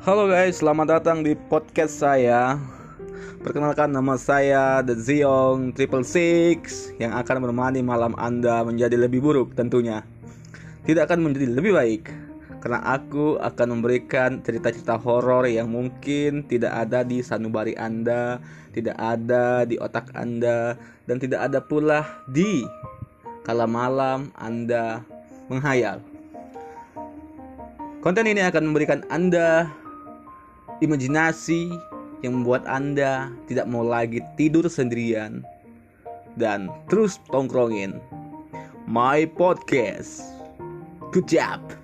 Halo guys, selamat datang di podcast saya. Perkenalkan nama saya The Ziong Triple Six yang akan menemani malam Anda menjadi lebih buruk tentunya. Tidak akan menjadi lebih baik karena aku akan memberikan cerita-cerita horor yang mungkin tidak ada di sanubari Anda, tidak ada di otak Anda, dan tidak ada pula di kala malam Anda menghayal. Konten ini akan memberikan Anda imajinasi yang membuat Anda tidak mau lagi tidur sendirian dan terus tongkrongin my podcast. Good job.